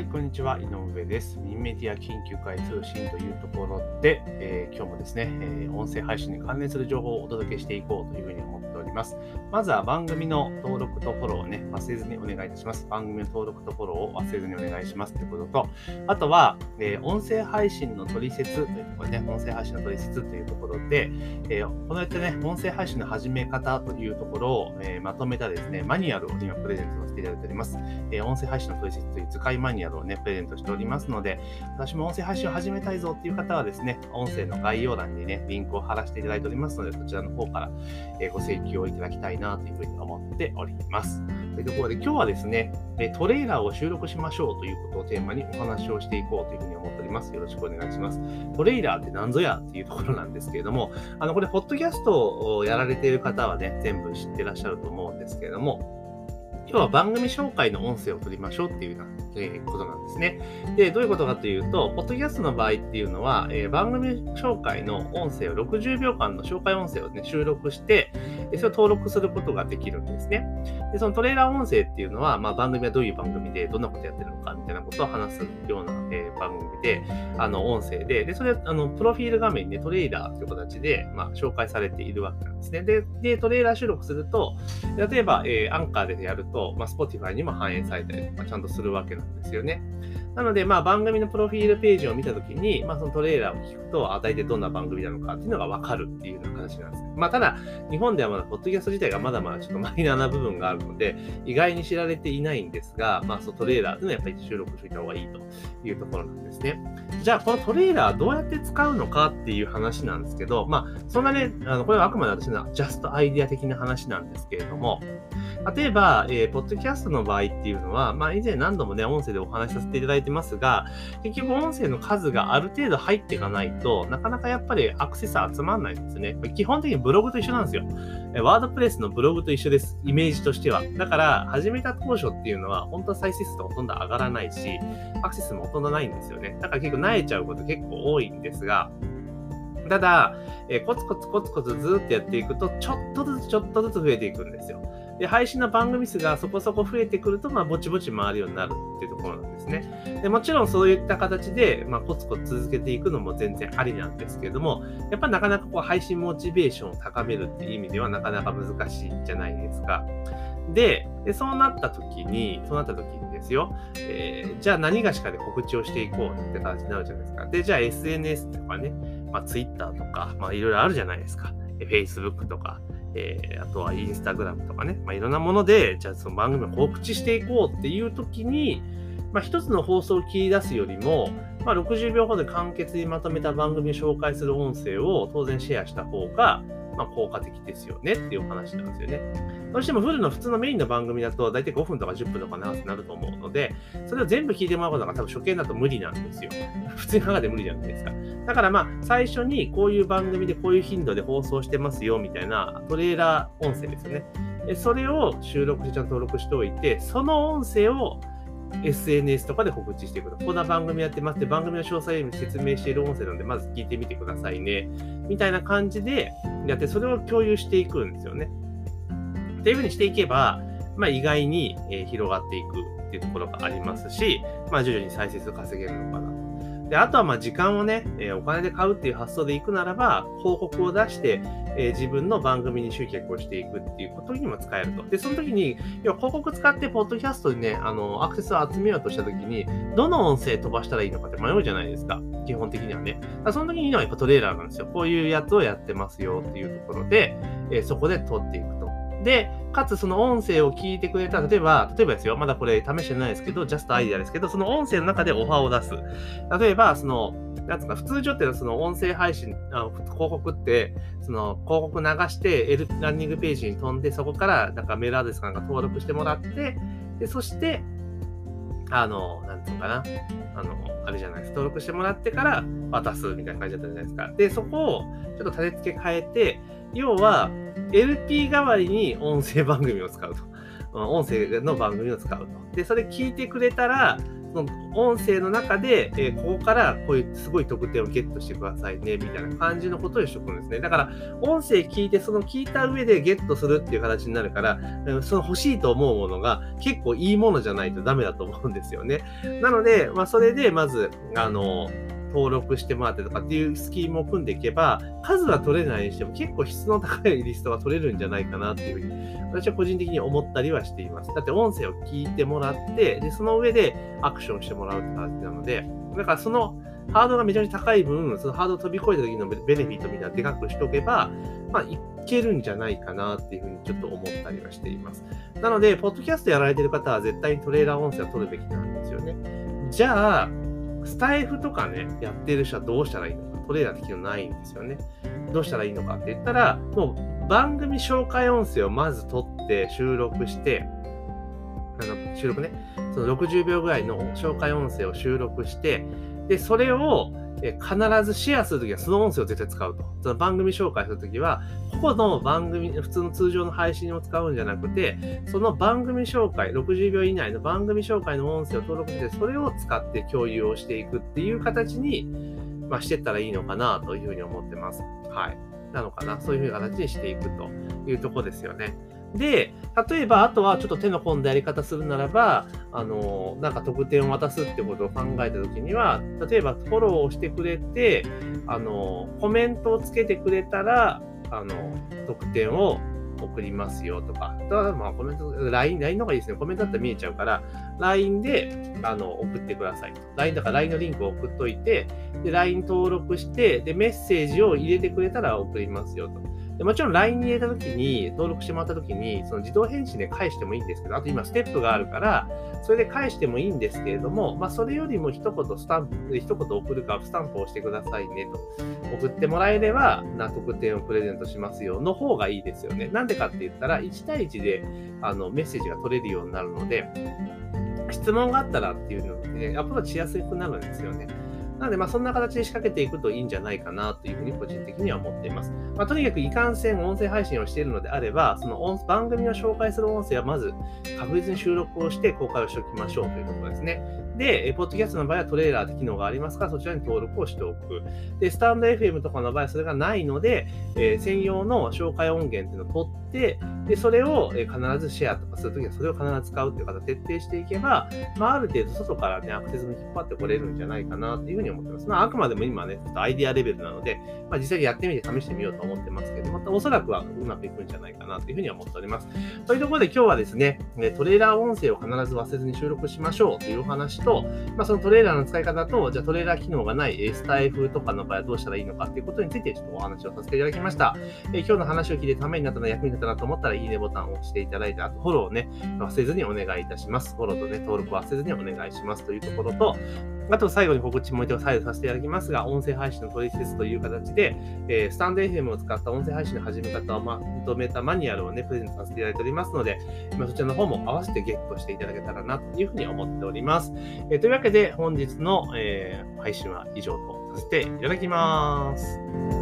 はい、こんにちは。井上です。ミンメディア緊急会通信というところで、えー、今日もですね、えー、音声配信に関連する情報をお届けしていこうというふうに思っております。まずは番組の登録とフォローをね、忘れずにお願いいたします。番組の登録とフォローを忘れずにお願いしますということと、あとは、えー、音声配信の取説というところでね、音声配信の取説というところで、えこのやってね、音声配信の始め方というところを、えまとめたですね、マニュアルを今プレゼントさせていただいております。え音声配信の取説という使いマニュアルニュアルをね、プレゼントしておりますので、私も音声配信を始めたいぞっていう方はですね、音声の概要欄にね、リンクを貼らせていただいておりますので、そちらの方からご請求をいただきたいなというふうに思っております。というところで、今日はですね、トレーラーを収録しましょうということをテーマにお話をしていこうというふうに思っております。よろしくお願いします。トレーラーって何ぞやっていうところなんですけれども、あの、これ、ポッドキャストをやられている方はね、全部知ってらっしゃると思うんですけれども、今日は番組紹介の音声を取りましょうっていうような、えー、ことなんですね。で、どういうことかというと、ポッドキャストの場合っていうのは、えー、番組紹介の音声を60秒間の紹介音声をね、収録して、でそれを登録することができるんですね。で、そのトレーラー音声っていうのは、まあ、番組はどういう番組で、どんなことやってるのかみたいなことを話すような、えー、番組で、あの、音声で、で、それ、あの、プロフィール画面にね、トレーラーという形で、まあ、紹介されているわけなんですね。で、でトレーラー収録すると、例えば、えー、アンカーでやると、まあ、Spotify にも反映されたりとかちゃんとするわけなんですよね。なので、まあ、番組のプロフィールページを見たときに、まあ、そのトレーラーを聞くと、あ、大体どんな番組なのかっていうのがわかるっていうような形なんですまあ、ただ、日本ではまだ、ポッドキャスト自体がまだまだちょっとマイナーな部分があるので、意外に知られていないんですが、まあ、そのトレーラーっていうのはやっぱり収録しておいた方がいいというところなんですね。じゃあ、このトレーラーどうやって使うのかっていう話なんですけど、まあ、そんなね、あのこれはあくまで私のジャストアイディア的な話なんですけれども、例えば、えー、ポッドキャストの場合っていうのは、まあ、以前何度もね、音声でお話しさせていただいてますが、結局音声の数がある程度入っていかないとなかなかやっぱりアクセス集まんないんですね。基本的にブログと一緒なんですよ。ワードプレスのブログと一緒です。イメージとしては。だから、始めた当初っていうのは、本当は再生数とほとんど上がらないし、アクセスもほとんどないんですよね。だから結構慣れちゃうこと結構多いんですが、ただ、えー、コツコツコツコツずっとやっていくと、ちょっとずつちょっとずつ増えていくんですよ。で、配信の番組数がそこそこ増えてくると、まあ、ぼちぼち回るようになるっていうところなんですね。でもちろんそういった形で、まあ、コツコツ続けていくのも全然ありなんですけれども、やっぱなかなかこう配信モチベーションを高めるっていう意味ではなかなか難しいじゃないですか。で、でそうなった時に、そうなった時にですよ、えー、じゃあ何がしかで告知をしていこうって形になるじゃないですか。で、じゃあ SNS とかね、まあ、Twitter とか、まあいろいろあるじゃないですか。Facebook とか、えー、あとはインスタグラムとかね、まあ、いろんなもので、じゃあその番組を告知していこうっていう時に、まあ、一つの放送を切り出すよりも、まあ、60秒ほどで簡潔にまとめた番組を紹介する音声を当然シェアした方が、まあ、効果的ですよねっていうお話なんですよね。どうしてもフルの普通のメインの番組だと大体5分とか10分とか長くなると思うので、それを全部聞いてもらうことが多分初見だと無理なんですよ。普通に考えて無理じゃないですか。だからまあ、最初にこういう番組でこういう頻度で放送してますよみたいなトレーラー音声ですよね。それを収録してちゃんと登録しておいて、その音声を SNS とかで告知していくる。こんな番組やってますって番組の詳細を説明している音声なんで、まず聞いてみてくださいね。みたいな感じでやって、それを共有していくんですよね。っていうふうにしていけば、まあ、意外に、え広がっていくっていうところがありますし、まあ、徐々に再生数稼げるのかなと。で、あとはまあ時間をね、え、お金で買うっていう発想でいくならば、広告を出して、え、自分の番組に集客をしていくっていうことにも使えると。で、その時に、要は広告使って、ポッドキャストにね、あの、アクセスを集めようとした時に、どの音声飛ばしたらいいのかって迷うじゃないですか。基本的にはね。その時にいいのはやっぱトレーラーなんですよ。こういうやつをやってますよっていうところで、え、そこで撮っていくと。で、かつその音声を聞いてくれた、例えば、例えばですよ、まだこれ試してないですけど、ジャストアイデアですけど、その音声の中でオファーを出す。例えば、その、なんつうか、普通上ってその音声配信、あ広告って、その広告流して、L、ランニングページに飛んで、そこから、なんかメールアドレスなんか登録してもらって、で、そして、あの、なんつうのかな、あの、あれじゃないです。登録してもらってから渡すみたいな感じだったじゃないですか。で、そこをちょっと立て付け変えて、要は、LP 代わりに音声番組を使うと。音声の番組を使うと。で、それ聞いてくれたら、その音声の中で、えー、ここからこういうすごい特典をゲットしてくださいね、みたいな感じのことをしておくんですね。だから、音声聞いて、その聞いた上でゲットするっていう形になるから、その欲しいと思うものが結構いいものじゃないとダメだと思うんですよね。なので、まあ、それで、まず、あの、登録してもらってとかっていうスキームを組んでいけば、数は取れないにしても結構質の高いリストが取れるんじゃないかなっていうふうに、私は個人的に思ったりはしています。だって音声を聞いてもらって、で、その上でアクションしてもらうって感じなので、だからそのハードがめちゃめちゃ高い分、そのハードを飛び越えた時のベネフィットみたいなでかくしておけば、まあ、いけるんじゃないかなっていうふうにちょっと思ったりはしています。なので、ポッドキャストやられてる方は絶対にトレーラー音声を取るべきなんですよね。じゃあ、スタイフとかね、やってる人はどうしたらいいのか、トレーラーって機能ないんですよね。どうしたらいいのかって言ったら、もう番組紹介音声をまず撮って収録して、あの収録ね、その60秒ぐらいの紹介音声を収録して、で、それをえ必ずシェアするときはその音声を絶対使うと。その番組紹介するときは、個々の番組、普通の通常の配信を使うんじゃなくて、その番組紹介、60秒以内の番組紹介の音声を登録して、それを使って共有をしていくっていう形に、まあ、してったらいいのかなというふうに思ってます。はい。なのかな。そういうふうな形にしていくというとこですよね。で、例えば、あとはちょっと手の込んだやり方するならば、あの、なんか特典を渡すってことを考えたときには、例えばフォローをしてくれて、あの、コメントをつけてくれたら、あの、特典を送りますよとか、ただまあコメント、LINE、LINE の方がいいですね。コメントだったら見えちゃうから、LINE であの送ってくださいと。LINE だから LINE のリンクを送っといて、で、LINE 登録して、で、メッセージを入れてくれたら送りますよとか。でもちろん LINE に入れたときに、登録してもらったときに、その自動返信で返してもいいんですけど、あと今ステップがあるから、それで返してもいいんですけれども、まあそれよりも一言スタンプ、一言送るかスタンプを押してくださいねと。送ってもらえれば、な特典をプレゼントしますよの方がいいですよね。なんでかって言ったら、1対1であのメッセージが取れるようになるので、質問があったらっていうので、ね、アプローチしやすくなるんですよね。なので、まあ、そんな形で仕掛けていくといいんじゃないかなというふうに個人的には思っています。まあ、とにかくいかんせん音声配信をしているのであれば、その番組を紹介する音声はまず確実に収録をして公開をしておきましょうというところですね。で、ポッドキャストの場合はトレーラーって機能がありますから、そちらに登録をしておく。で、スタンド FM とかの場合はそれがないので、えー、専用の紹介音源っていうのを取って、で、それを必ずシェアとかするときはそれを必ず使うっていう方徹底していけば、まあ、ある程度外からね、アクセスも引っ張ってこれるんじゃないかなっていうふうに思ってます。まあ、あくまでも今ね、ちょっとアイデアレベルなので、まあ、実際にやってみて試してみようと思ってますけど、またおそらくはうまくいくんじゃないかなというふうに思っております。というところで今日はですね、トレーラー音声を必ず忘れずに収録しましょうというお話と、まあ、そのトレーラーの使い方と、じゃあトレーラー機能がないスタイフとかの場合はどうしたらいいのかっていうことについてちょっとお話をさせていただきました。え今日の話を聞いてためになったな、役に立たなと思ったら、いいねボタンを押していただいて、あとフォローをね、忘れずにお願いいたします。フォローとね、登録忘れずにお願いしますというところと、あと最後に告知もう一度再度させていただきますが、音声配信の取説という形で、えー、スタンド FM を使った音声配信の始め方をま認めたマニュアルをね、プレゼントさせていただいておりますので、まそちらの方も合わせてゲットしていただけたらなというふうに思っております。えー、というわけで、本日の、えー、配信は以上とさせていただきます。